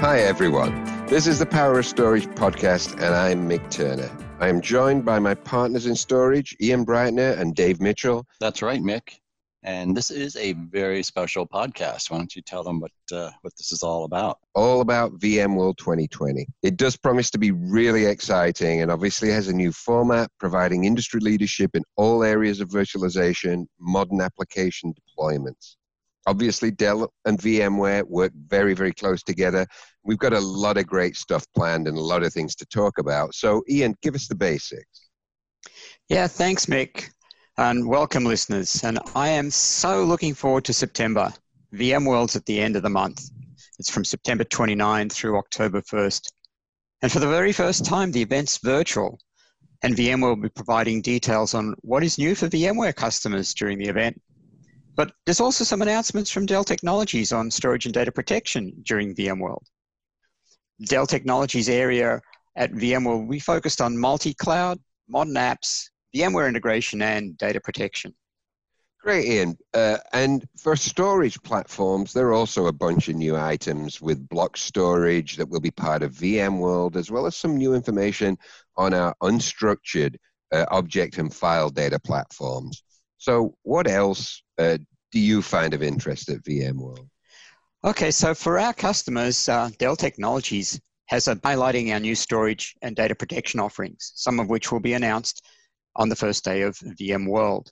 Hi, everyone. This is the Power of Storage podcast, and I'm Mick Turner. I am joined by my partners in storage, Ian Breitner and Dave Mitchell. That's right, Mick. And this is a very special podcast. Why don't you tell them what uh, what this is all about? All about VMworld 2020. It does promise to be really exciting, and obviously has a new format, providing industry leadership in all areas of virtualization, modern application deployments. Obviously, Dell and VMware work very, very close together. We've got a lot of great stuff planned and a lot of things to talk about. So, Ian, give us the basics. Yeah, thanks, Mick, and welcome, listeners. And I am so looking forward to September. VMworld's at the end of the month. It's from September 29 through October 1st. And for the very first time, the event's virtual. And VMware will be providing details on what is new for VMware customers during the event but there's also some announcements from Dell Technologies on storage and data protection during VMworld. Dell Technologies area at VMworld, we focused on multi-cloud, modern apps, VMware integration, and data protection. Great, Ian. Uh, and for storage platforms, there are also a bunch of new items with block storage that will be part of VMworld, as well as some new information on our unstructured uh, object and file data platforms. So, what else uh, do you find of interest at VMworld? Okay, so for our customers, uh, Dell Technologies has a highlighting our new storage and data protection offerings, some of which will be announced on the first day of VMworld.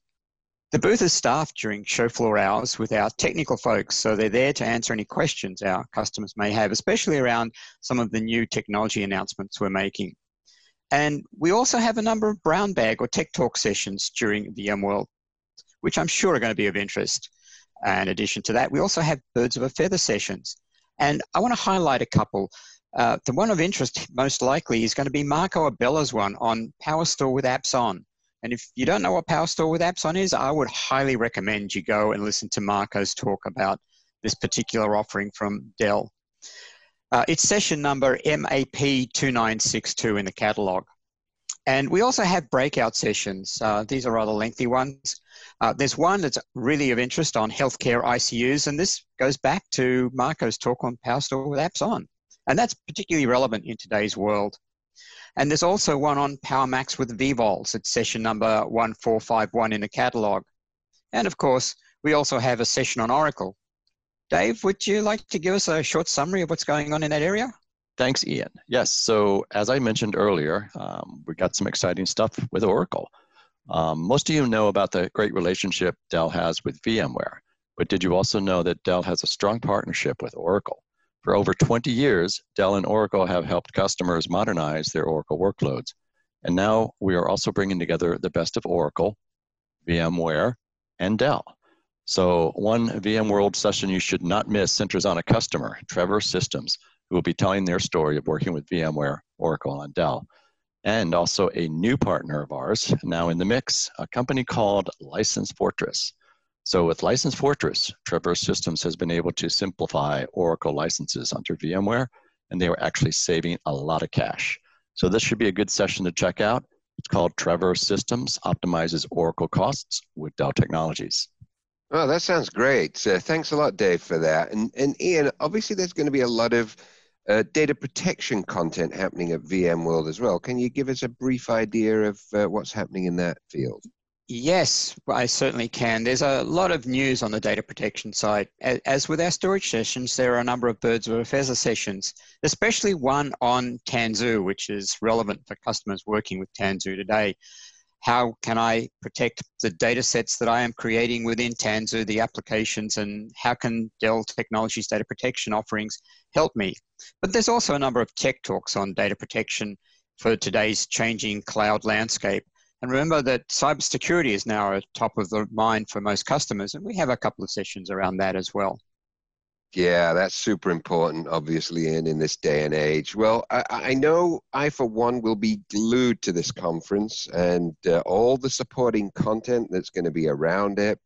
The booth is staffed during show floor hours with our technical folks, so they're there to answer any questions our customers may have, especially around some of the new technology announcements we're making. And we also have a number of brown bag or tech talk sessions during VMworld which I'm sure are going to be of interest. in addition to that, we also have Birds of a Feather sessions. And I want to highlight a couple. Uh, the one of interest, most likely, is going to be Marco Abella's one on PowerStore with Apps On. And if you don't know what PowerStore with Apps On is, I would highly recommend you go and listen to Marco's talk about this particular offering from Dell. Uh, it's session number MAP2962 in the catalog. And we also have breakout sessions. Uh, these are rather lengthy ones. Uh, there's one that's really of interest on healthcare ICUs, and this goes back to Marco's talk on PowerStore with apps on. And that's particularly relevant in today's world. And there's also one on PowerMax with vVols. It's session number 1451 in the catalog. And of course, we also have a session on Oracle. Dave, would you like to give us a short summary of what's going on in that area? Thanks, Ian. Yes, so as I mentioned earlier, um, we got some exciting stuff with Oracle. Um, most of you know about the great relationship Dell has with VMware, but did you also know that Dell has a strong partnership with Oracle? For over 20 years, Dell and Oracle have helped customers modernize their Oracle workloads. And now we are also bringing together the best of Oracle, VMware, and Dell. So one VMworld session you should not miss centers on a customer, Traverse Systems, who will be telling their story of working with VMware, Oracle, and Dell and also a new partner of ours now in the mix, a company called License Fortress. So with License Fortress, Traverse Systems has been able to simplify Oracle licenses under VMware, and they are actually saving a lot of cash. So this should be a good session to check out. It's called Traverse Systems Optimizes Oracle Costs with Dell Technologies. Oh, that sounds great. Thanks a lot, Dave, for that. And, and Ian, obviously there's going to be a lot of uh, data protection content happening at VMworld as well. Can you give us a brief idea of uh, what's happening in that field? Yes, I certainly can. There's a lot of news on the data protection side. As with our storage sessions, there are a number of birds of a feather sessions, especially one on Tanzu, which is relevant for customers working with Tanzu today how can I protect the data sets that I am creating within Tanzu, the applications, and how can Dell Technologies data protection offerings help me? But there's also a number of tech talks on data protection for today's changing cloud landscape. And remember that cybersecurity is now at top of the mind for most customers, and we have a couple of sessions around that as well. Yeah, that's super important, obviously, in, in this day and age. Well, I, I know I, for one, will be glued to this conference and uh, all the supporting content that's going to be around it.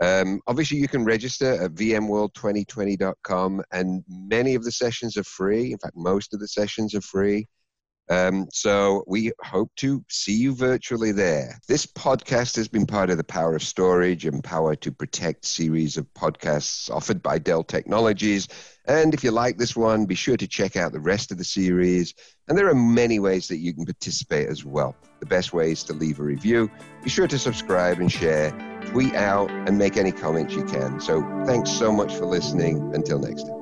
Um, obviously, you can register at vmworld2020.com, and many of the sessions are free. In fact, most of the sessions are free. Um, so we hope to see you virtually there. This podcast has been part of the Power of Storage and Power to Protect series of podcasts offered by Dell Technologies. And if you like this one, be sure to check out the rest of the series. And there are many ways that you can participate as well. The best way is to leave a review. Be sure to subscribe and share, tweet out, and make any comments you can. So thanks so much for listening. Until next time.